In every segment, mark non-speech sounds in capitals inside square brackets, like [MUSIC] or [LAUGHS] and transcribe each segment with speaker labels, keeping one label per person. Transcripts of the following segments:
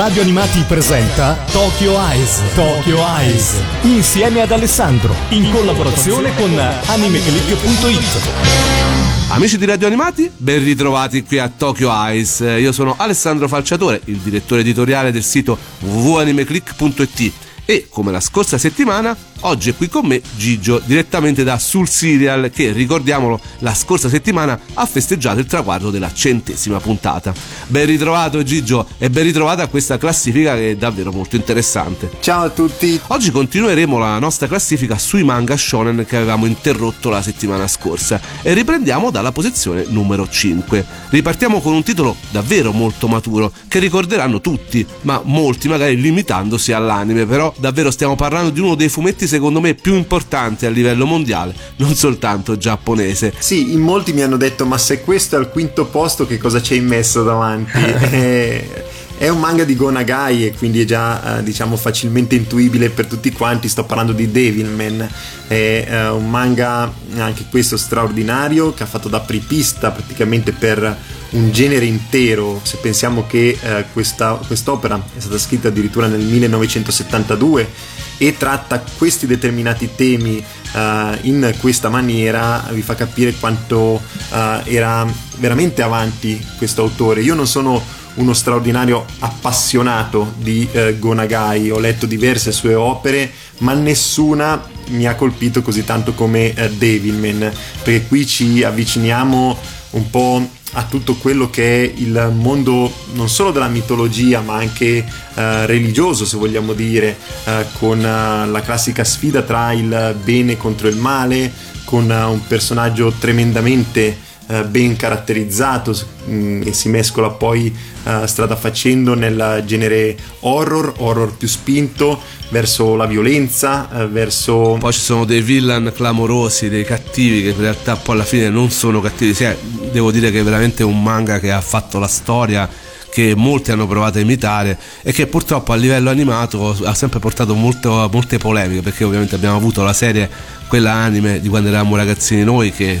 Speaker 1: Radio Animati presenta Tokyo Eyes. Tokyo Eyes. Insieme ad Alessandro. In collaborazione con animeclick.it.
Speaker 2: Amici di Radio Animati, ben ritrovati qui a Tokyo Eyes. Io sono Alessandro Falciatore, il direttore editoriale del sito www.animeclick.it e come la scorsa settimana Oggi è qui con me Gigio, direttamente da Sul Serial, che ricordiamolo la scorsa settimana ha festeggiato il traguardo della centesima puntata. Ben ritrovato Gigio e ben ritrovata questa classifica che è davvero molto interessante.
Speaker 3: Ciao a tutti!
Speaker 2: Oggi continueremo la nostra classifica sui manga shonen che avevamo interrotto la settimana scorsa e riprendiamo dalla posizione numero 5. Ripartiamo con un titolo davvero molto maturo che ricorderanno tutti, ma molti magari limitandosi all'anime, però davvero stiamo parlando di uno dei fumetti secondo me più importante a livello mondiale, non soltanto giapponese.
Speaker 3: Sì, in molti mi hanno detto ma se questo è al quinto posto che cosa ci hai messo davanti? [LAUGHS] eh, è un manga di Gonagai e quindi è già eh, diciamo facilmente intuibile per tutti quanti. Sto parlando di Devilman, è eh, un manga anche questo straordinario che ha fatto da prepista praticamente per un genere intero. Se pensiamo che eh, questa, quest'opera è stata scritta addirittura nel 1972 e tratta questi determinati temi uh, in questa maniera vi fa capire quanto uh, era veramente avanti questo autore. Io non sono uno straordinario appassionato di uh, Gonagai, ho letto diverse sue opere, ma nessuna mi ha colpito così tanto come Devilman, perché qui ci avviciniamo un po' a tutto quello che è il mondo non solo della mitologia ma anche eh, religioso se vogliamo dire eh, con eh, la classica sfida tra il bene contro il male con eh, un personaggio tremendamente eh, ben caratterizzato mh, mm, e si mescola poi uh, strada facendo nel genere horror, horror più spinto verso la violenza, uh, verso...
Speaker 2: Poi ci sono dei villain clamorosi, dei cattivi che in realtà poi alla fine non sono cattivi, sì, devo dire che è veramente un manga che ha fatto la storia che molti hanno provato a imitare e che purtroppo a livello animato ha sempre portato molto, molte polemiche perché ovviamente abbiamo avuto la serie quella anime di quando eravamo ragazzini noi che è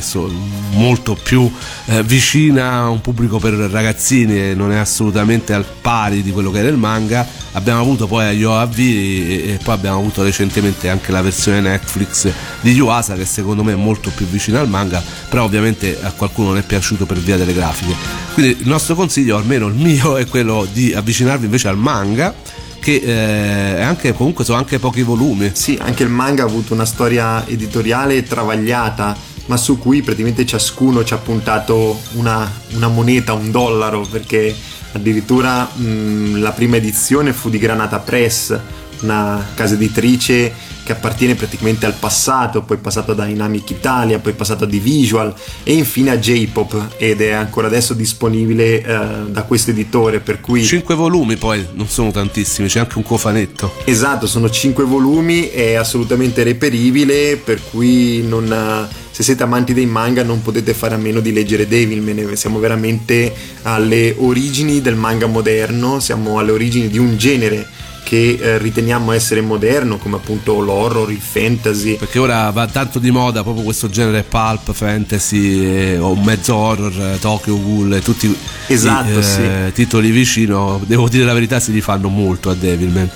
Speaker 2: molto più eh, vicina a un pubblico per ragazzini e non è assolutamente al pari di quello che era il manga. Abbiamo avuto poi Yoav e, e poi abbiamo avuto recentemente anche la versione Netflix di Yuasa che secondo me è molto più vicina al manga però ovviamente a qualcuno non è piaciuto per via delle grafiche quindi il nostro consiglio almeno il mio è quello di avvicinarvi invece al manga che eh, anche, comunque sono anche pochi volumi.
Speaker 3: Sì, anche il manga ha avuto una storia editoriale travagliata, ma su cui praticamente ciascuno ci ha puntato una, una moneta, un dollaro, perché addirittura mh, la prima edizione fu di Granata Press, una casa editrice che appartiene praticamente al passato, poi è passato da Dynamic Italia, poi è passato a D-Visual e infine a J-Pop ed è ancora adesso disponibile eh, da questo editore per cui...
Speaker 2: 5 volumi poi, non sono tantissimi, c'è anche un cofanetto.
Speaker 3: Esatto, sono 5 volumi, è assolutamente reperibile per cui non se siete amanti dei manga non potete fare a meno di leggere Devilman, siamo veramente alle origini del manga moderno, siamo alle origini di un genere che eh, riteniamo essere moderno, come appunto l'horror, il fantasy.
Speaker 2: Perché ora va tanto di moda proprio questo genere pulp, fantasy eh, o mezzo horror, eh, Tokyo Ghoul tutti
Speaker 3: esatto,
Speaker 2: i
Speaker 3: eh, sì.
Speaker 2: titoli vicino. Devo dire la verità, si rifanno molto a Devilman.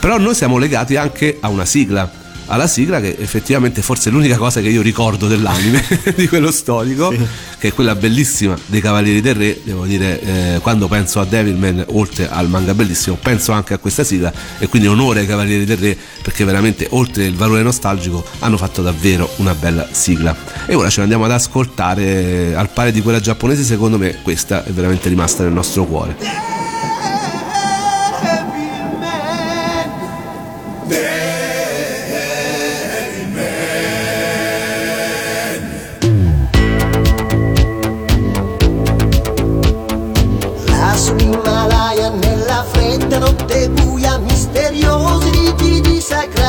Speaker 2: Però noi siamo legati anche a una sigla alla sigla che effettivamente forse è l'unica cosa che io ricordo dell'anime [LAUGHS] di quello storico sì. che è quella bellissima dei Cavalieri del Re. Devo dire eh, quando penso a Devilman oltre al manga bellissimo penso anche a questa sigla e quindi onore ai Cavalieri del Re perché veramente oltre il valore nostalgico hanno fatto davvero una bella sigla. E ora ce l'andiamo ad ascoltare al pari di quella giapponese secondo me questa è veramente rimasta nel nostro cuore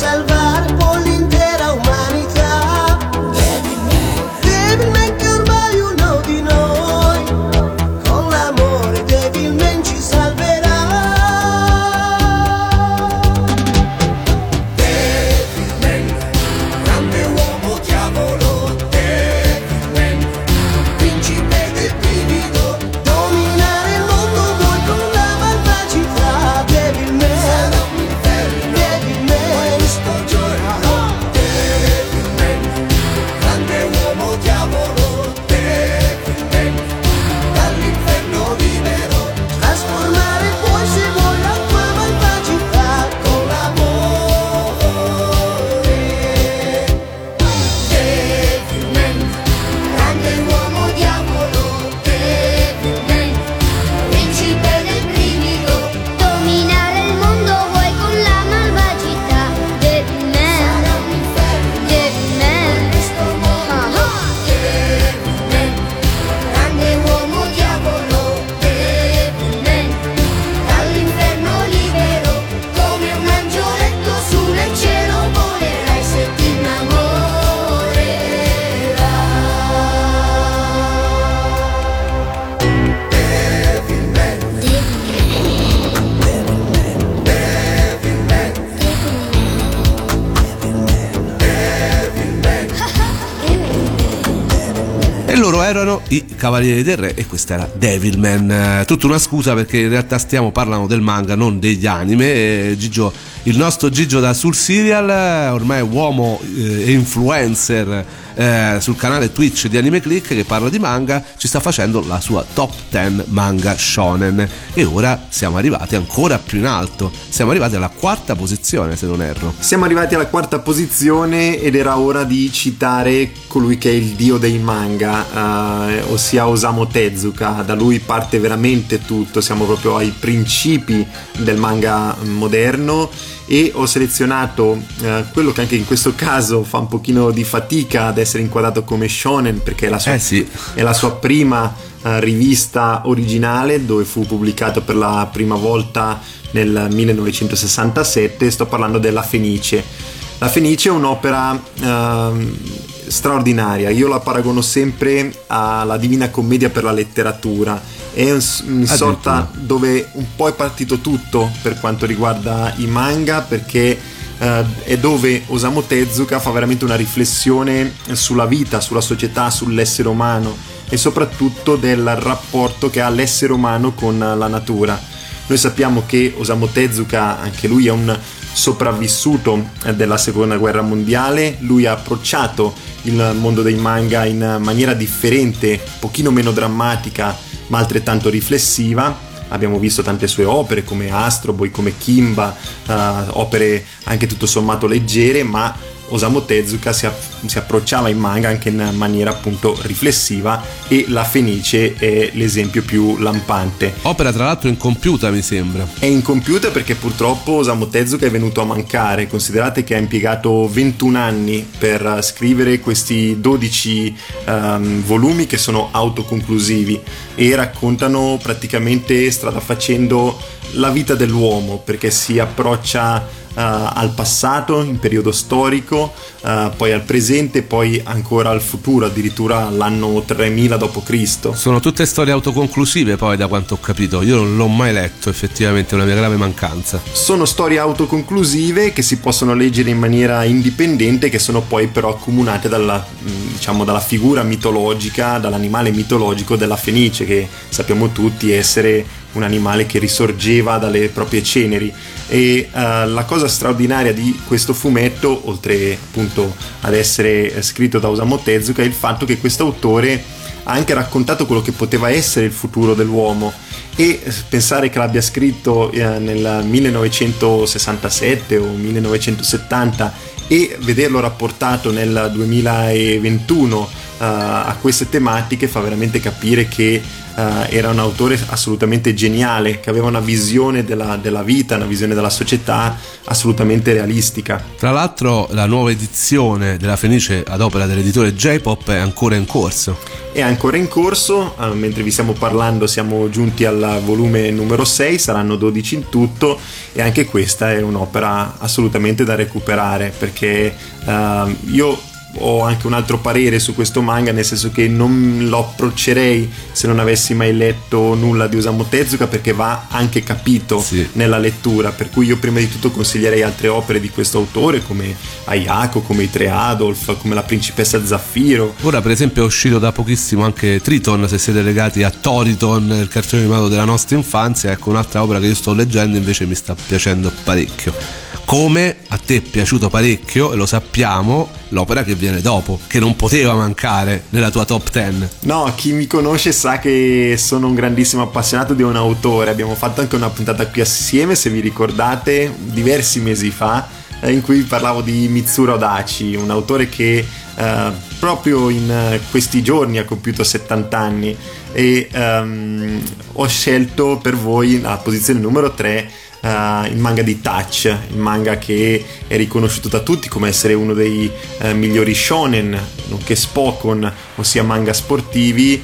Speaker 4: male
Speaker 2: i Cavalieri del Re e questa era Devilman. Eh, Tutta una scusa perché in realtà stiamo parlando del manga, non degli anime. Gigio, il nostro Gigio da Sul Serial, eh, ormai uomo eh, e influencer eh, sul canale Twitch di Anime Click che parla di manga, ci sta facendo la sua top 10 manga shonen. E ora siamo arrivati ancora più in alto. Siamo arrivati alla quarta posizione, se non erro.
Speaker 3: Siamo arrivati alla quarta posizione ed era ora di citare colui che è il dio dei manga, eh, ossia Osamu Tezuka. Da lui parte veramente tutto, siamo proprio ai principi del manga moderno e ho selezionato eh, quello che anche in questo caso fa un pochino di fatica ad essere inquadrato come shonen perché è la sua,
Speaker 2: Eh sì.
Speaker 3: è la sua prima eh, rivista originale dove fu pubblicato per la prima volta nel 1967 sto parlando della Fenice la Fenice è un'opera ehm, straordinaria. Io la paragono sempre alla Divina Commedia per la letteratura. È un, un sorta dove un po' è partito tutto per quanto riguarda i manga perché eh, è dove Osamu Tezuka fa veramente una riflessione sulla vita, sulla società, sull'essere umano e soprattutto del rapporto che ha l'essere umano con la natura. Noi sappiamo che Osamu Tezuka, anche lui è un sopravvissuto eh, della seconda guerra mondiale, lui ha approcciato il mondo dei manga in maniera differente, un pochino meno drammatica, ma altrettanto riflessiva. Abbiamo visto tante sue opere come Astro Boy, come Kimba, eh, opere anche tutto sommato leggere, ma Osamu Tezuka si, app- si approcciava in manga anche in maniera appunto riflessiva e la Fenice è l'esempio più lampante.
Speaker 2: Opera tra l'altro incompiuta, mi sembra.
Speaker 3: È incompiuta perché purtroppo Osamu Tezuka è venuto a mancare. Considerate che ha impiegato 21 anni per scrivere questi 12 ehm, volumi che sono autoconclusivi e raccontano praticamente strada facendo la vita dell'uomo perché si approccia Uh, al passato in periodo storico, uh, poi al presente, poi ancora al futuro, addirittura all'anno 3000 d.C.
Speaker 2: Sono tutte storie autoconclusive, poi, da quanto ho capito. Io non l'ho mai letto, effettivamente, è una mia grave mancanza.
Speaker 3: Sono storie autoconclusive che si possono leggere in maniera indipendente, che sono poi però accomunate dalla, diciamo, dalla figura mitologica, dall'animale mitologico della Fenice, che sappiamo tutti essere un animale che risorgeva dalle proprie ceneri. E uh, la cosa straordinaria di questo fumetto oltre appunto ad essere scritto da Osamu Tezuka è il fatto che questo autore ha anche raccontato quello che poteva essere il futuro dell'uomo. E pensare che l'abbia scritto eh, nel 1967 o 1970 e vederlo rapportato nel 2021 uh, a queste tematiche fa veramente capire che eh, era un autore assolutamente geniale, che aveva una visione della, della vita, una visione della società assolutamente realistica.
Speaker 2: Tra l'altro la nuova edizione della Fenice ad opera dell'editore J-Pop è ancora in corso.
Speaker 3: È ancora in corso, eh, mentre vi stiamo parlando siamo giunti al volume numero 6, saranno 12 in tutto e anche questa è un'opera assolutamente da recuperare perché eh, io ho anche un altro parere su questo manga, nel senso che non lo approccerei se non avessi mai letto nulla di Osamu Tezuka perché va anche capito
Speaker 2: Sì.
Speaker 3: nella lettura, per cui io prima di tutto consiglierei altre opere di questo autore come Ayako, come i Tre Adolf, come la Principessa Zaffiro.
Speaker 2: Ora per esempio è uscito da pochissimo anche Triton, se siete legati a Toriton, il cartone animato della nostra infanzia, ecco un'altra opera che io sto leggendo invece mi sta piacendo parecchio. Come a te è piaciuto parecchio, e lo sappiamo, l'opera che viene dopo, che non poteva mancare nella tua top 10.
Speaker 3: No, chi mi conosce sa che sono un grandissimo appassionato di un autore. Abbiamo fatto anche una puntata qui assieme, se vi ricordate, diversi mesi fa, eh, in cui parlavo di Mitsuro Daci, un autore che eh, proprio in eh, questi giorni ha compiuto 70 anni e ehm, ho scelto per voi la posizione numero 3 eh, il manga di Touch, il manga che è riconosciuto da tutti come essere uno dei eh, migliori shonen, nonché Spokon, ossia manga sportivi,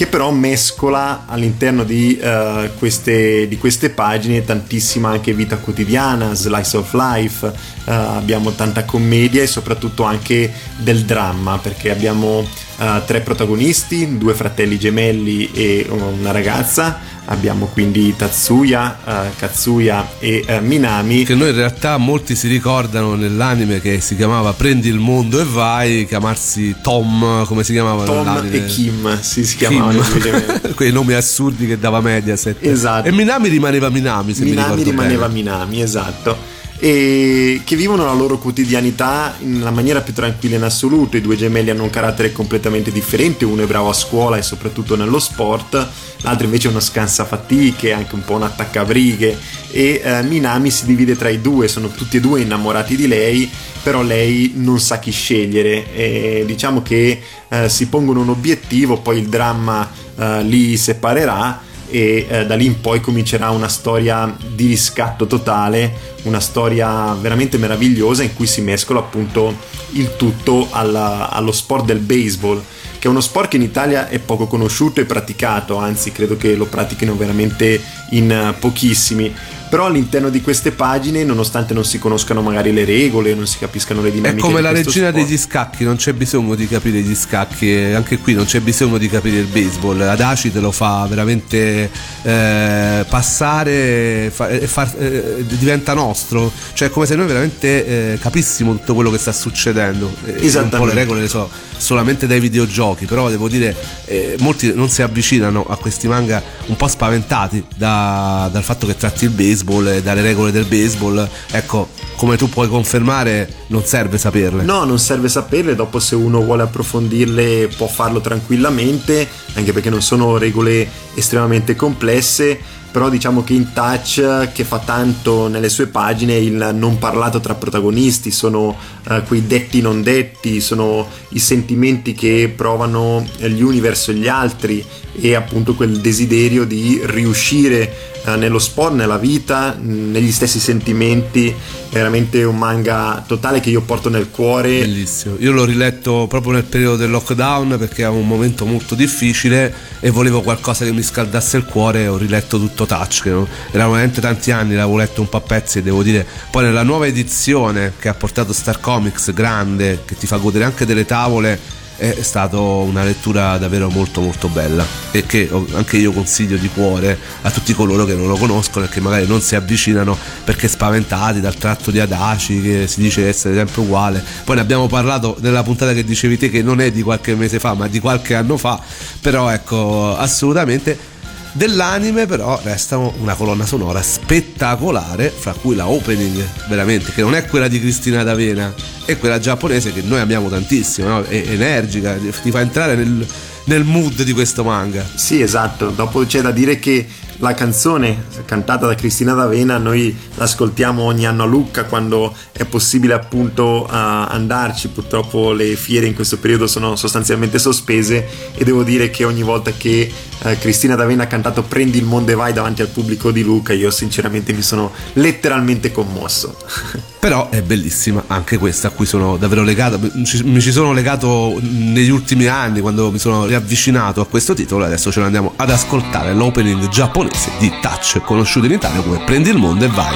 Speaker 3: che però mescola all'interno di, eh, queste, di queste pagine tantissima anche vita quotidiana, slice of life, eh, abbiamo tanta commedia e soprattutto anche del dramma, perché abbiamo eh, tre protagonisti, due fratelli gemelli e una ragazza, abbiamo quindi Tatsuya, eh, Katsuya e eh, Minami.
Speaker 2: Che noi in realtà molti si ricordano nell'anime che si chiamava Prendi il mondo e vai, chiamarsi Tom, come si chiamava
Speaker 3: Tom
Speaker 2: nell'anime?
Speaker 3: e Kim si, si chiamavano [LAUGHS]
Speaker 2: quei nomi assurdi che dava Mediaset.
Speaker 3: Esatto.
Speaker 2: E Minami rimaneva Minami, se mi
Speaker 3: Minami rimaneva
Speaker 2: bene.
Speaker 3: Minami, esatto. E che vivono la loro quotidianità nella maniera più tranquilla in assoluto. I due gemelli hanno un carattere completamente differente, uno è bravo a scuola e soprattutto nello sport, l'altro invece è uno scansafatiche, anche un po' un attaccabrighe. E eh, Minami si divide tra i due, sono tutti e due innamorati di lei, però lei non sa chi scegliere. E diciamo che eh, si pongono un obiettivo, poi il dramma eh, li separerà e eh, da lì in poi comincerà una storia di riscatto totale, una storia veramente meravigliosa in cui si mescola appunto il tutto alla- allo sport del baseball, che è uno sport che in Italia è poco conosciuto e praticato, anzi credo che lo pratichino veramente in eh, pochissimi. Però all'interno di queste pagine, nonostante non si conoscano magari le regole, non si capiscano le
Speaker 2: È
Speaker 3: dinamiche
Speaker 2: come
Speaker 3: di
Speaker 2: la regina
Speaker 3: sport.
Speaker 2: degli scacchi, non c'è bisogno di capire gli scacchi, anche qui non c'è bisogno di capire il baseball. Adaci te lo fa veramente eh, passare fa- far- eh, diventa nostro, cioè è come se noi veramente eh, capissimo tutto quello che sta succedendo. Eh, Un po'
Speaker 3: Esattamente.
Speaker 2: le regole le so solamente dai videogiochi, però devo dire, eh, molti non si avvicinano a questi manga un po' spaventati da- dal fatto che tratti il baseball e dalle regole del baseball. Ecco, come tu puoi confermare, non serve saperle.
Speaker 3: No, non serve saperle, dopo se uno vuole approfondirle può farlo tranquillamente, anche perché non sono regole estremamente complesse, però diciamo che in Touch che fa tanto nelle sue pagine il non parlato tra protagonisti, sono eh, quei detti non detti, sono i sentimenti che provano gli uni verso gli altri e appunto quel desiderio di riuscire nello sport, nella vita, negli stessi sentimenti. È veramente un manga totale che io porto nel cuore.
Speaker 2: Bellissimo. Io l'ho riletto proprio nel periodo del lockdown perché era un momento molto difficile e volevo qualcosa che mi scaldasse il cuore ho riletto tutto Touch, che erano veramente tanti anni, l'avevo letto un po' a pezzi e devo dire, poi nella nuova edizione che ha portato Star Comics grande, che ti fa godere anche delle tavole, è stata una lettura davvero molto molto bella e che anche io consiglio di cuore a tutti coloro che non lo conoscono e che magari non si avvicinano perché spaventati dal tratto di Adaci che si dice essere sempre uguale. Poi ne abbiamo parlato nella puntata che dicevi te che non è di qualche mese fa ma di qualche anno fa. Però ecco assolutamente dell'anime però resta una colonna sonora spettacolare fra cui la opening veramente che non è quella di Cristina D'Avena è quella giapponese che noi amiamo tantissimo no? è energica ti fa entrare nel, nel mood di questo manga
Speaker 3: Sì, esatto. Dopo c'è da dire che la canzone cantata da Cristina D'Avena noi l'ascoltiamo ogni anno a Lucca quando è possibile appunto eh, andarci. Purtroppo le fiere in questo periodo sono sostanzialmente sospese e devo dire che ogni volta che eh, Cristina D'Avena ha cantato Prendi il mondo e vai davanti al pubblico di Luca, io sinceramente mi sono letteralmente commosso. [LAUGHS]
Speaker 2: Però è bellissima anche questa a cui sono davvero legato, mi ci- mi ci sono legato negli ultimi anni quando mi sono riavvicinato a questo titolo e adesso ce l'andiamo ad ascoltare, l'opening giapponese di Touch, conosciuto in Italia come Prendi il mondo e vai.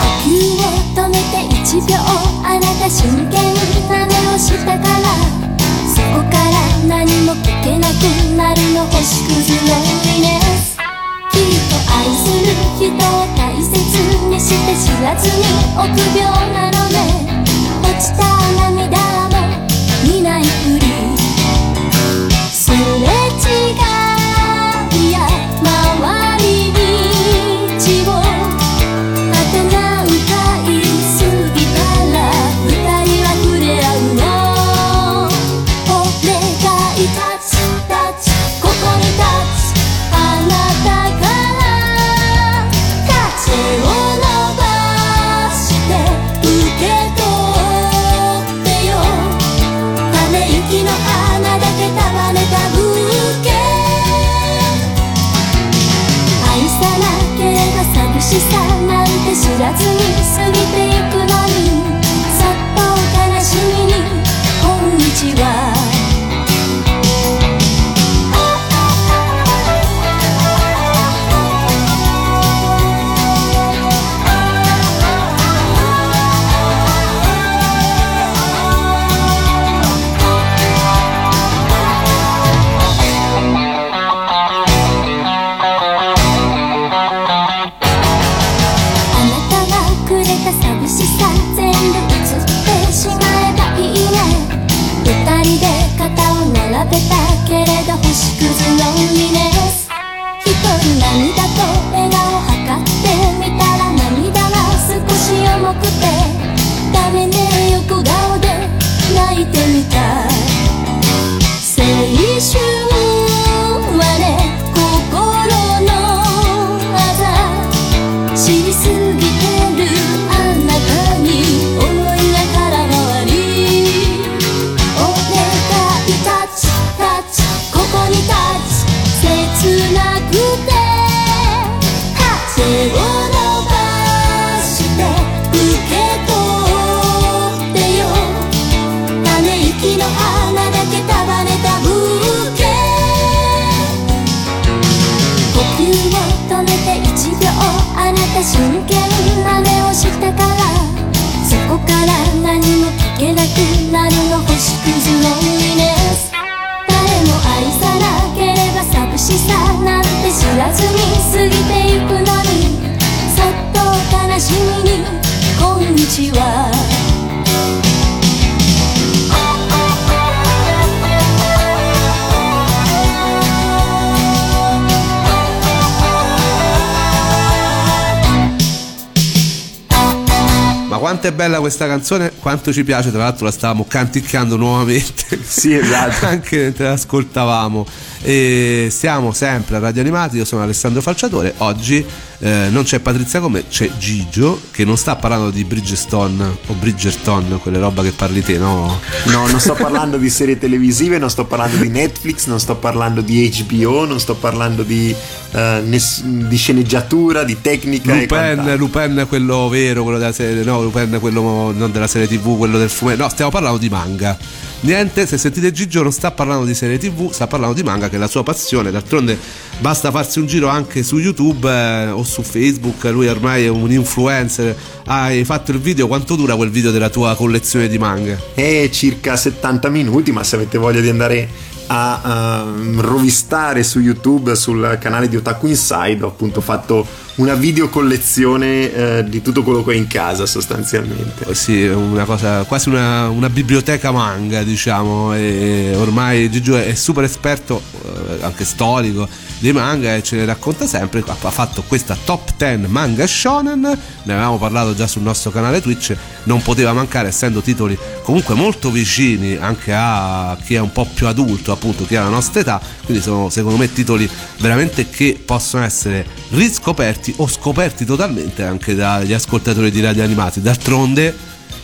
Speaker 5: 呼吸を止めて1秒あなた真剣な目をしたからそこから何も聞けなくなるの星屑ロンリネスきっと愛する人を大切に して知らずに臆病なのね。しさなんて知らずに過ぎてゆくのにそっと悲しみにこんにちは
Speaker 2: Ma quanto è bella questa canzone, quanto ci piace, tra l'altro la stavamo canticchiando nuovamente.
Speaker 3: Sì, esatto. [LAUGHS]
Speaker 2: Anche mentre l'ascoltavamo. E siamo sempre a Radio Animati, io sono Alessandro Falciatore. Oggi eh, non c'è Patrizia con me, c'è Gigio che non sta parlando di Bridgestone o Bridgerton, quelle roba che parli te, no?
Speaker 3: No, non sto parlando di serie televisive, non sto parlando di Netflix, non sto parlando di HBO, non sto parlando di, eh, ness- di sceneggiatura, di tecnica. e
Speaker 2: Lupin. Lupin quello vero, quello della serie, no, Lupin quello non della serie TV, quello del fumetto. No, stiamo parlando di manga. Niente, se sentite Gigio non sta parlando di serie TV, sta parlando di manga che è la sua passione. D'altronde basta farsi un giro anche su YouTube eh, o su Facebook, lui ormai è un influencer. Hai fatto il video, quanto dura quel video della tua collezione di manga?
Speaker 3: È circa 70 minuti, ma se avete voglia di andare a ehm, rovistare su YouTube sul canale di Otaku Inside ho appunto fatto una video collezione eh, di tutto quello che ho in casa sostanzialmente.
Speaker 2: Eh Sì, una cosa, quasi una, una biblioteca manga, diciamo. E ormai Gigio è super esperto, eh, anche storico, dei manga e ce ne racconta sempre. Ha fatto questa top 10 manga shonen, ne avevamo parlato già sul nostro canale Twitch, non poteva mancare essendo titoli comunque molto vicini anche a chi è un po' più adulto, appunto chi ha la nostra età, quindi sono secondo me titoli veramente che possono essere riscoperti o scoperti totalmente anche dagli ascoltatori di radio animati. D'altronde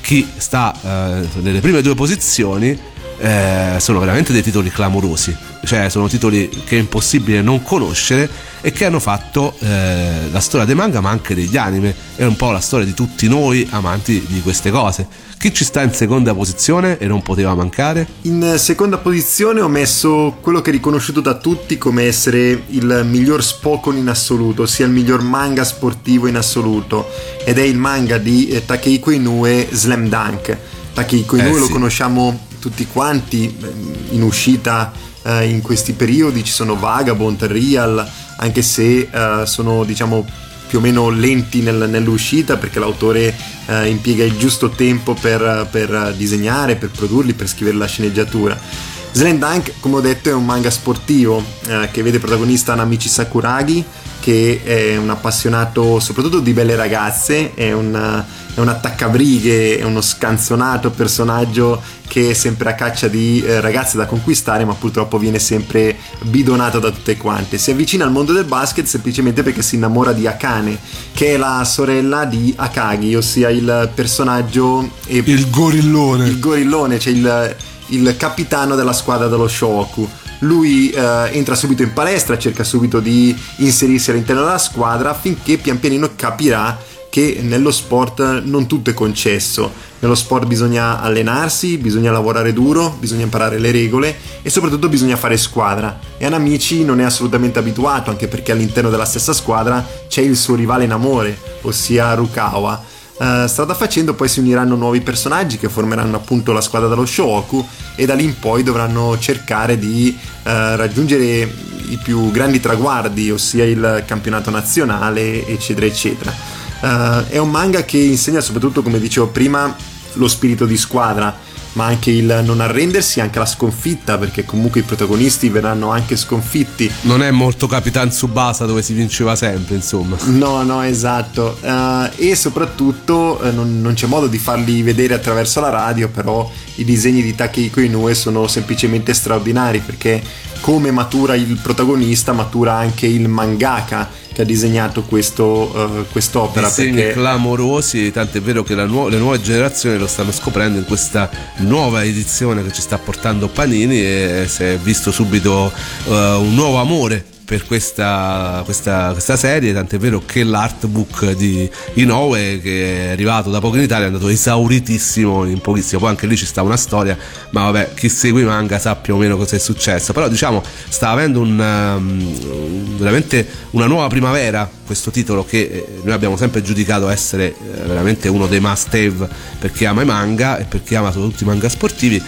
Speaker 2: chi sta eh, nelle prime due posizioni eh, sono veramente dei titoli clamorosi. Cioè sono titoli che è impossibile non conoscere e che hanno fatto eh, la storia dei manga ma anche degli anime, è un po' la storia di tutti noi amanti di queste cose. Chi ci sta in seconda posizione e non poteva mancare?
Speaker 3: In seconda posizione ho messo quello che è riconosciuto da tutti come essere il miglior Spokon in assoluto, ossia il miglior manga sportivo in assoluto, ed è il manga di eh, Takehiko Inoue Slam Dunk. Takehiko Inoue
Speaker 2: Eh,
Speaker 3: lo
Speaker 2: sì.
Speaker 3: conosciamo tutti quanti, ehm, in uscita eh, in questi periodi ci sono Vagabond, Real, anche se eh, sono diciamo più o meno lenti nel- nell'uscita perché l'autore eh, impiega il giusto tempo per, per disegnare, per produrli, per scrivere la sceneggiatura. Slam Dunk, come ho detto, è un manga sportivo eh, che vede protagonista Namichi Sakuragi, che è un appassionato soprattutto di belle ragazze, è un, è un attaccabrighe, è uno scanzonato personaggio che è sempre a caccia di eh, ragazze da conquistare, ma purtroppo viene sempre bidonato da tutte quante. Si avvicina al mondo del basket semplicemente perché si innamora di Akane, che è la sorella di Akagi, ossia il personaggio e
Speaker 2: Il gorillone.
Speaker 3: il gorillone, cioè il, il capitano della squadra dello Shoku. Lui eh, entra subito in palestra, cerca subito di inserirsi all'interno della squadra finché pian pianino capirà che nello sport non tutto è concesso. Nello sport bisogna allenarsi, bisogna lavorare duro, bisogna imparare le regole e soprattutto bisogna fare squadra. E Anamici non è assolutamente abituato, anche perché all'interno della stessa squadra c'è il suo rivale in amore, ossia Rukawa. Eh, strada facendo poi si uniranno nuovi personaggi che formeranno appunto la squadra dello Shoku e da lì in poi dovranno cercare di eh, raggiungere i più grandi traguardi, ossia il campionato nazionale, eccetera, eccetera. Eh, è un manga che insegna soprattutto, come dicevo prima, lo spirito di squadra, ma anche il non arrendersi, anche la sconfitta, perché comunque i protagonisti verranno anche sconfitti
Speaker 2: Non è molto Capitan Tsubasa dove si vinceva sempre, insomma.
Speaker 3: No, no, esatto. Eh, e soprattutto eh, non, non c'è modo di farli vedere attraverso la radio, però i disegni di Takehiko Inoue sono semplicemente straordinari perché come matura il protagonista, matura anche il mangaka che ha disegnato questo, eh, quest'opera.
Speaker 2: Disegni
Speaker 3: Perché
Speaker 2: clamorosi, tant'è vero che la nuo- le nuove generazioni lo stanno scoprendo in questa nuova edizione che ci sta portando Panini e si è visto subito eh, un nuovo amore per questa, questa, questa serie, tant'è vero che l'artbook di Inoue che è arrivato da poco in Italia è andato esauritissimo in pochissimo, poi anche lì ci sta una storia, ma vabbè chi segue i manga sa più o meno cosa è successo, però diciamo sta avendo un, um, veramente una nuova primavera questo titolo che eh, noi abbiamo sempre giudicato essere eh, veramente uno dei must have per chi ama i manga e per chi ama soprattutto i manga sportivi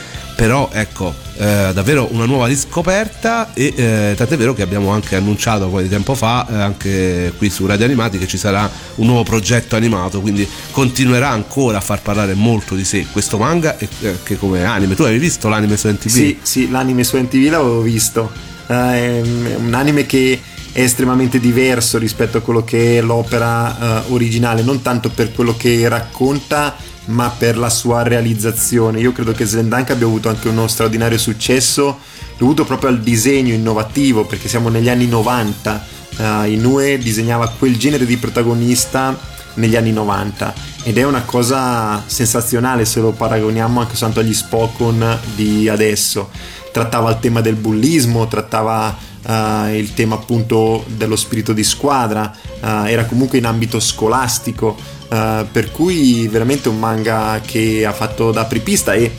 Speaker 2: però ecco eh, davvero una nuova riscoperta e eh, tant'è vero che abbiamo anche annunciato di tempo fa eh, anche qui su Radio Animati che ci sarà un nuovo progetto animato quindi continuerà ancora a far parlare molto di sé questo manga e eh, che come anime tu avevi visto l'anime su NTV?
Speaker 3: Sì, sì, l'anime su NTV l'avevo visto. Eh, è un anime che è estremamente diverso rispetto a quello che è l'opera eh, originale, non tanto per quello che racconta, ma per la sua realizzazione. Io credo che Slendank abbia avuto anche uno straordinario successo dovuto proprio al disegno innovativo, perché siamo negli anni 90. Eh, Inoue disegnava quel genere di protagonista negli anni 90 ed è una cosa sensazionale se lo paragoniamo anche soltanto agli Spokon di adesso. Trattava il tema del bullismo, trattava eh, il tema appunto dello spirito di squadra, eh, era comunque in ambito scolastico, eh, per cui veramente un manga che ha fatto da apripista e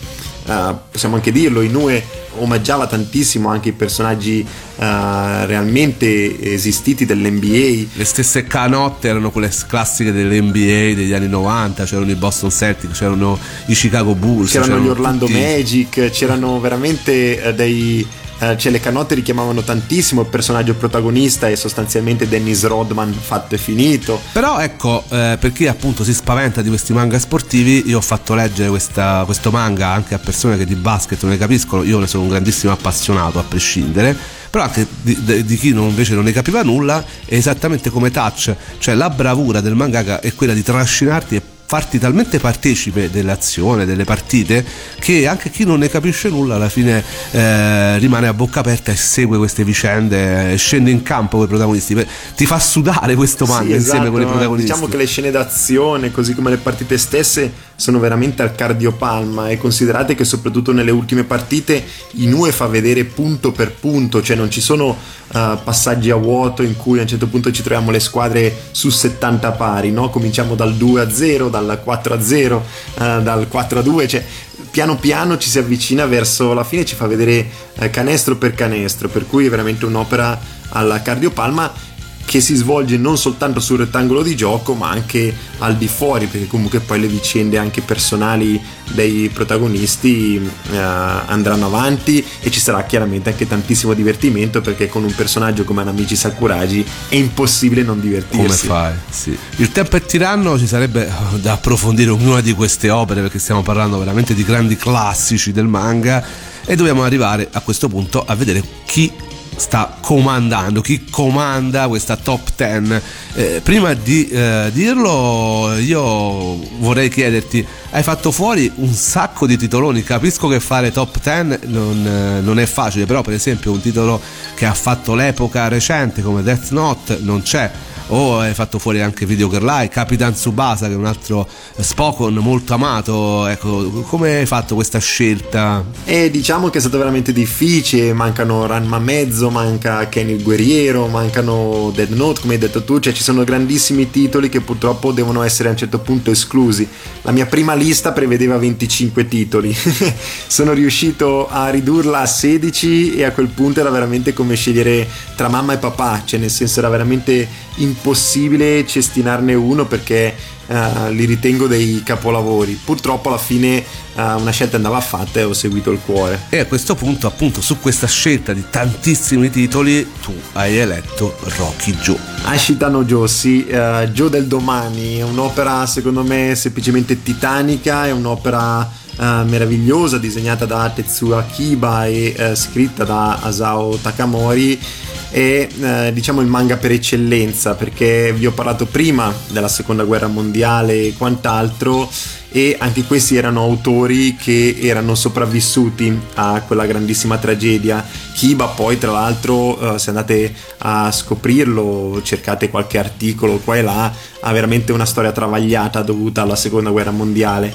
Speaker 3: possiamo anche dirlo, Inoue omaggiava tantissimo anche i personaggi eh, realmente esistiti dell'NBA,
Speaker 2: Le stesse canotte erano quelle classiche dell'NBA degli anni 90, c'erano i Boston Celtics, c'erano i Chicago Bulls,
Speaker 3: c'erano gli Orlando
Speaker 2: tutti-
Speaker 3: Magic, c'erano veramente dei... eh, cioè le canotte richiamavano tantissimo il personaggio protagonista e sostanzialmente Dennis Rodman fatto e finito.
Speaker 2: Però ecco, eh, per chi appunto si spaventa di questi manga sportivi, io ho fatto leggere questa- questo manga anche a persone che di basket non ne capiscono, io ne sono un grandissimo appassionato a prescindere, però anche di, di- di chi non- invece non ne capiva nulla, è esattamente come Touch, cioè la bravura del mangaka è quella di trascinarti e farti talmente partecipe dell'azione, delle partite, che anche chi non ne capisce nulla alla fine eh, rimane a bocca aperta e segue queste vicende, eh, scende in campo con i protagonisti, ti fa sudare questo manga
Speaker 3: Sì,
Speaker 2: insieme con i
Speaker 3: esatto,
Speaker 2: protagonisti.
Speaker 3: Diciamo che le scene d'azione, così come le partite stesse, sono veramente al cardiopalma e considerate che soprattutto nelle ultime partite Inoue fa vedere punto per punto, cioè non ci sono eh, passaggi a vuoto in cui a un certo punto ci troviamo le squadre su 70 pari, no? cominciamo dal 2 a 0, dal 4 a 0, eh, dal 4 a 2, cioè piano piano ci si avvicina verso la fine, ci fa vedere eh, canestro per canestro, per cui è veramente un'opera alla cardiopalma che si svolge non soltanto sul rettangolo di gioco ma anche al di fuori perché comunque poi le vicende anche personali dei protagonisti eh, andranno avanti e ci sarà chiaramente anche tantissimo divertimento perché con un personaggio come Anamichi Sakuragi è impossibile non
Speaker 2: Come
Speaker 3: divertirsi
Speaker 2: fai? Sì. Il tempo è tiranno, ci sarebbe eh, da approfondire ognuna di queste opere perché stiamo parlando veramente di grandi classici del manga e dobbiamo arrivare a questo punto a vedere chi sta comandando, chi comanda questa top 10. Eh, prima di eh, dirlo io vorrei chiederti, hai fatto fuori un sacco di titoloni, capisco che fare top 10 non, eh, non è facile, però per esempio un titolo che ha fatto l'epoca recente come Death Note non c'è o hai fatto fuori anche Video Girl Capitan Tsubasa che è un altro Spokon molto amato. Ecco come hai fatto questa scelta?
Speaker 3: E diciamo che è stato veramente difficile, mancano Ranma Mezzo, manca Kenny il Guerriero, mancano Dead Note, come hai detto tu, cioè ci sono grandissimi titoli che purtroppo devono essere a un certo punto esclusi. La mia prima lista prevedeva 25 titoli, [LAUGHS] sono riuscito a ridurla a 16 e a quel punto era veramente come scegliere tra mamma e papà, cioè nel senso era veramente impossibile cestinarne uno perché eh, li ritengo dei capolavori. Purtroppo alla fine eh, una scelta andava fatta e ho seguito il cuore.
Speaker 2: e a questo punto appunto su questa scelta di tantissimi titoli tu hai eletto Rocky Joe
Speaker 3: Ashita no Joe, sì, eh, Joe del domani, è un'opera secondo me semplicemente titanica, è un'opera eh, meravigliosa disegnata da Tetsuya Akiba e eh, scritta da Asao Takamori è eh, diciamo il manga per eccellenza perché vi ho parlato prima della seconda guerra mondiale e quant'altro e anche questi erano autori che erano sopravvissuti a quella grandissima tragedia. Kiba poi tra l'altro eh, se andate a scoprirlo, cercate qualche articolo qua e là, ha veramente una storia travagliata dovuta alla seconda guerra mondiale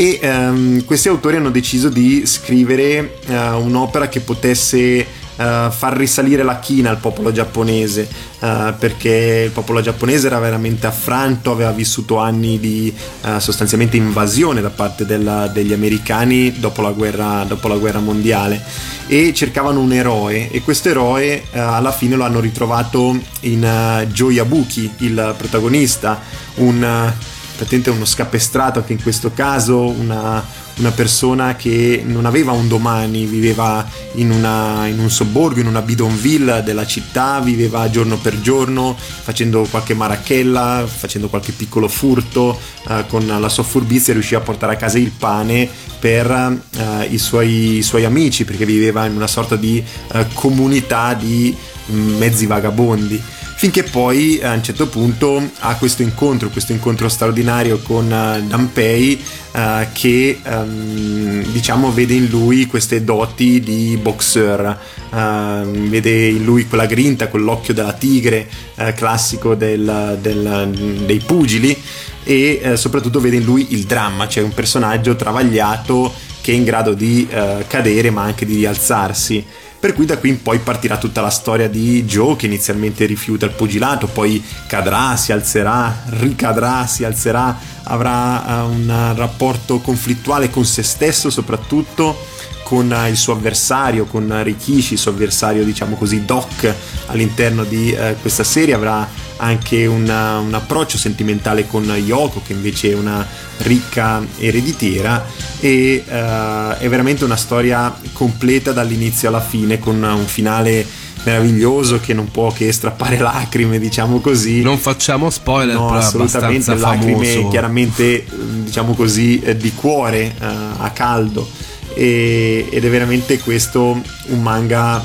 Speaker 3: e ehm, questi autori hanno deciso di scrivere eh, un'opera che potesse eh, far risalire la china al popolo giapponese eh, perché il popolo giapponese era veramente affranto, aveva vissuto anni di eh, sostanzialmente invasione da parte della- degli americani dopo la, guerra, dopo la guerra mondiale e cercavano un eroe e questo eroe alla fine lo hanno ritrovato in Joe Yabuki, il protagonista, un praticamente uno scapestrato anche in questo caso, una, una persona che non aveva un domani, viveva in, una- in un sobborgo, in una bidonville della città, viveva giorno per giorno facendo qualche marachella, facendo qualche piccolo furto, eh, con la sua furbizia riusciva a portare a casa il pane per eh, i, suoi, i suoi amici, perché viveva in una sorta di eh, comunità di mm, mezzi vagabondi finché poi a un certo punto ha questo incontro, questo incontro straordinario con eh, Danpei eh, che ehm, diciamo vede in lui queste doti di boxer, ehm, vede in lui quella grinta, quell'occhio della tigre eh, classico del- del- dei pugili e eh, soprattutto vede in lui il dramma, cioè un personaggio travagliato che è in grado di eh, cadere ma anche di rialzarsi. Per cui da qui in poi partirà tutta la storia di Joe che inizialmente rifiuta il pugilato, poi cadrà, si alzerà, ricadrà, si alzerà, avrà eh, un rapporto conflittuale con se stesso soprattutto, con eh, il suo avversario, con Rikishi, il suo avversario diciamo così doc all'interno di eh, questa serie, avrà anche una- un approccio sentimentale con Yoko che invece è una ricca ereditiera e eh, è veramente una storia completa dall'inizio alla fine con un finale meraviglioso che non può che strappare [LAUGHS] lacrime diciamo così.
Speaker 2: Non facciamo spoiler
Speaker 3: no
Speaker 2: però
Speaker 3: assolutamente lacrime
Speaker 2: famoso.
Speaker 3: chiaramente diciamo così eh, di cuore eh, a caldo. E- ed è veramente questo un manga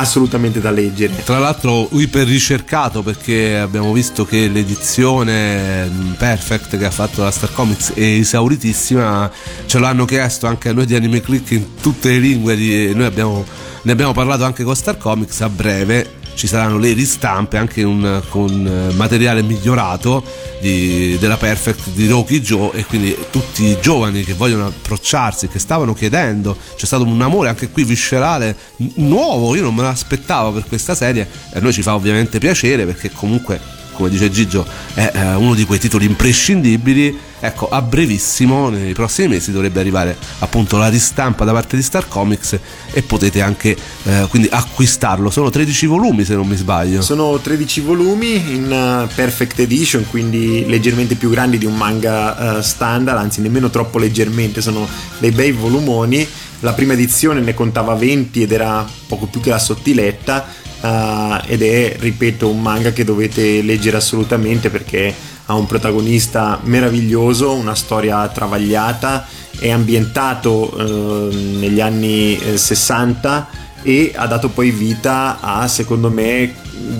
Speaker 3: assolutamente da leggere.
Speaker 2: Tra l'altro iper ricercato perché abbiamo visto che l'edizione Perfect che ha fatto la Star Comics è esauritissima, ce l'hanno chiesto anche a noi di Anime Click in tutte le lingue, di, noi abbiamo, ne abbiamo parlato anche con Star Comics a breve ci saranno le ristampe anche un, con eh, materiale migliorato di, della Perfect di Rocky Joe e quindi tutti i giovani che vogliono approcciarsi, che stavano chiedendo, c'è stato un amore anche qui viscerale nuovo, io non me l'aspettavo per questa serie e a noi ci fa ovviamente piacere perché comunque come dice Gigio è eh, uno di quei titoli imprescindibili. Ecco a brevissimo nei prossimi mesi dovrebbe arrivare appunto la ristampa da parte di Star Comics e potete anche eh, quindi acquistarlo. Sono 13 volumi se non mi sbaglio.
Speaker 3: Sono 13 volumi in uh, perfect edition quindi leggermente più grandi di un manga uh, standard anzi nemmeno troppo leggermente. Sono dei bei volumoni. La prima edizione ne contava 20 ed era poco più che la sottiletta Uh, ed è, ripeto, un manga che dovete leggere assolutamente perché ha un protagonista meraviglioso, una storia travagliata, è ambientato uh, negli anni eh, 60 e ha dato poi vita a, secondo me,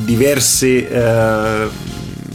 Speaker 3: diverse uh,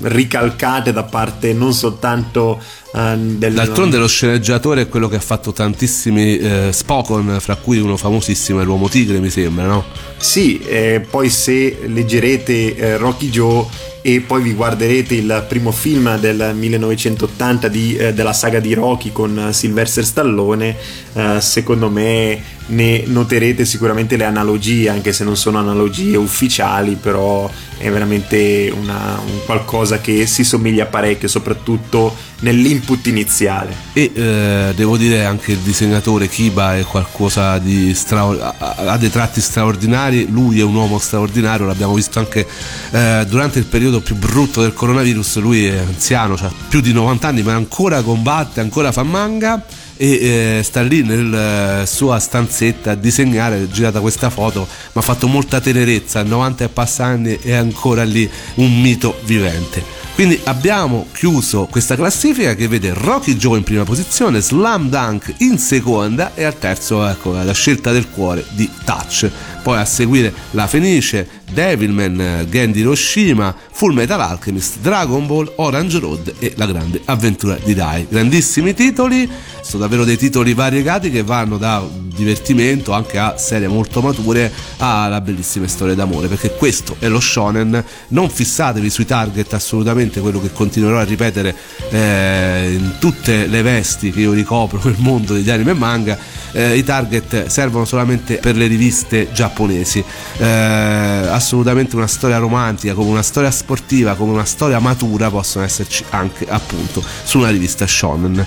Speaker 3: ricalcate da parte non soltanto uh, del...
Speaker 2: D'altronde lo sceneggiatore è quello che ha fatto tantissimi eh, Spokon, fra cui uno famosissimo è l'Uomo Tigre, mi sembra, no?
Speaker 3: Sì, eh, poi se leggerete eh, Rocky Joe e poi vi guarderete il primo film del 1980 di, eh, della saga di Rocky con Sylvester Stallone, eh, secondo me ne noterete sicuramente le analogie, anche se non sono analogie ufficiali, però è veramente una, un qualcosa che si somiglia parecchio, soprattutto nell'input iniziale.
Speaker 2: E eh, devo dire anche il disegnatore Kiba è qualcosa di straordinario, ha dei tratti straordinari, lui è un uomo straordinario, l'abbiamo visto anche eh, durante il periodo più brutto del coronavirus, lui è anziano, ha più di 90 anni, ma ancora combatte, ancora fa manga e eh, sta lì nella eh, sua stanzetta a disegnare, girata questa foto, mi ha fatto molta tenerezza, 90 e passa anni è ancora lì un mito vivente. Quindi abbiamo chiuso questa classifica che vede Rocky Joe in prima posizione, Slam Dunk in seconda e al terzo ecco la scelta del cuore di Touch. Poi a seguire La Fenice, Devilman, Gendy Hiroshima, Full Metal Alchemist, Dragon Ball, Orange Road e La Grande Avventura di Dai. Grandissimi titoli, sono davvero dei titoli variegati che vanno da divertimento anche a serie molto mature alla bellissime storie d'amore perché questo è lo shonen non fissatevi sui target assolutamente quello che continuerò a ripetere eh, in tutte le vesti che io ricopro nel mondo degli anime e manga eh, i target servono solamente per le riviste giapponesi eh, assolutamente una storia romantica come una storia sportiva come una storia matura possono esserci anche appunto su una rivista shonen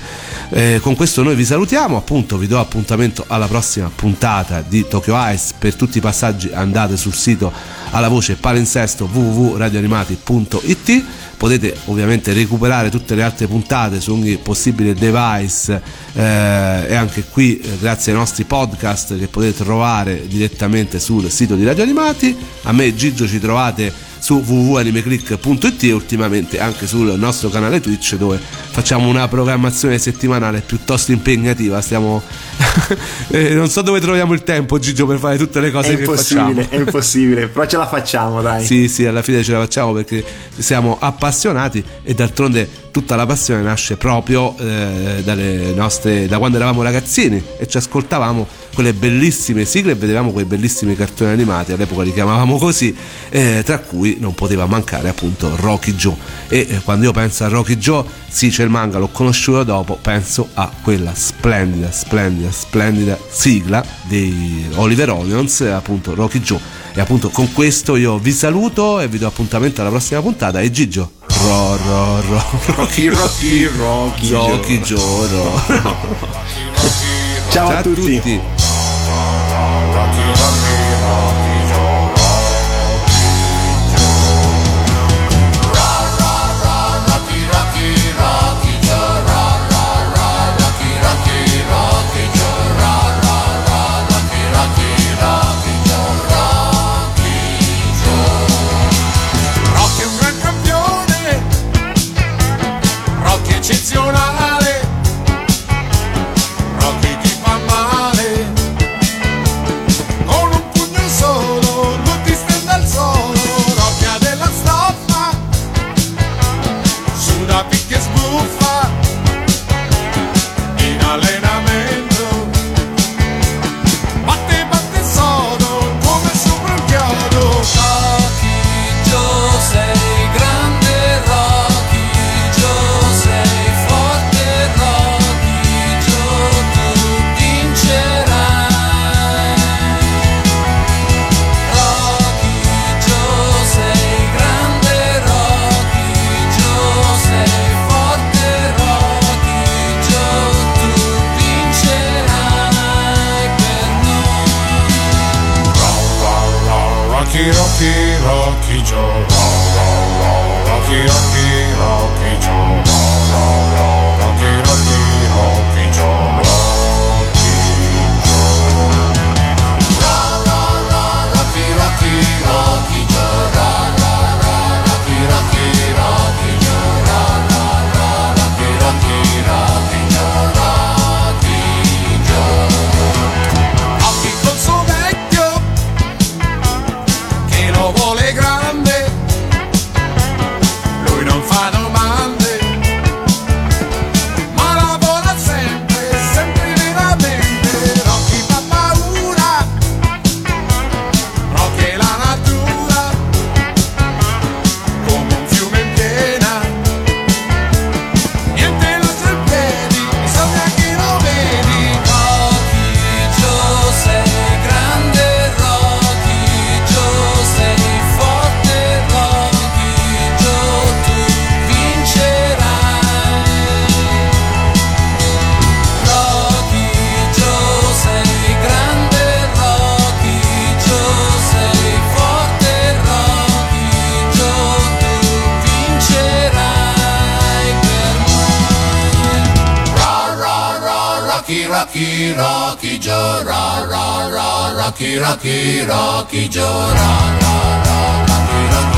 Speaker 2: eh, con questo noi vi salutiamo appunto vi do appuntamento alla prossima puntata di Tokyo Ice. Per tutti i passaggi andate sul sito alla voce palinsesto www.radioanimati.it. Potete ovviamente recuperare tutte le altre puntate su ogni possibile device eh, e anche qui eh, grazie ai nostri podcast che potete trovare direttamente sul sito di Radio Animati. A me Gigio ci trovate su www.animeclick.it e ultimamente anche sul nostro canale Twitch dove facciamo una programmazione settimanale piuttosto impegnativa. Stiamo [LAUGHS] eh, non so dove troviamo il tempo, Gigio, per fare tutte le cose
Speaker 3: è
Speaker 2: che facciamo.
Speaker 3: È impossibile, [LAUGHS] però ce la facciamo, dai.
Speaker 2: Sì, sì, alla fine ce la facciamo perché siamo appassionati e d'altronde tutta la passione nasce proprio eh, dalle nostre, da quando eravamo ragazzini e ci ascoltavamo quelle bellissime sigle e vedevamo quei bellissimi cartoni animati, all'epoca li chiamavamo così, eh, tra cui non poteva mancare appunto Rocky Joe. E eh, quando io penso a Rocky Joe, sì c'è il manga, l'ho conosciuto dopo, penso a quella splendida, splendida, splendida sigla di Oliver Onions, appunto Rocky Joe. E appunto con questo io vi saluto e vi do appuntamento alla prossima puntata e Gigio. Ro, ro, ro,
Speaker 3: Rocky, Rocky, Rocky,
Speaker 2: Rocky Joe. ro.
Speaker 3: Ciao,
Speaker 2: Ciao
Speaker 3: a tutti.
Speaker 6: Rocky è Rocky Rocky
Speaker 7: Rocky Rocky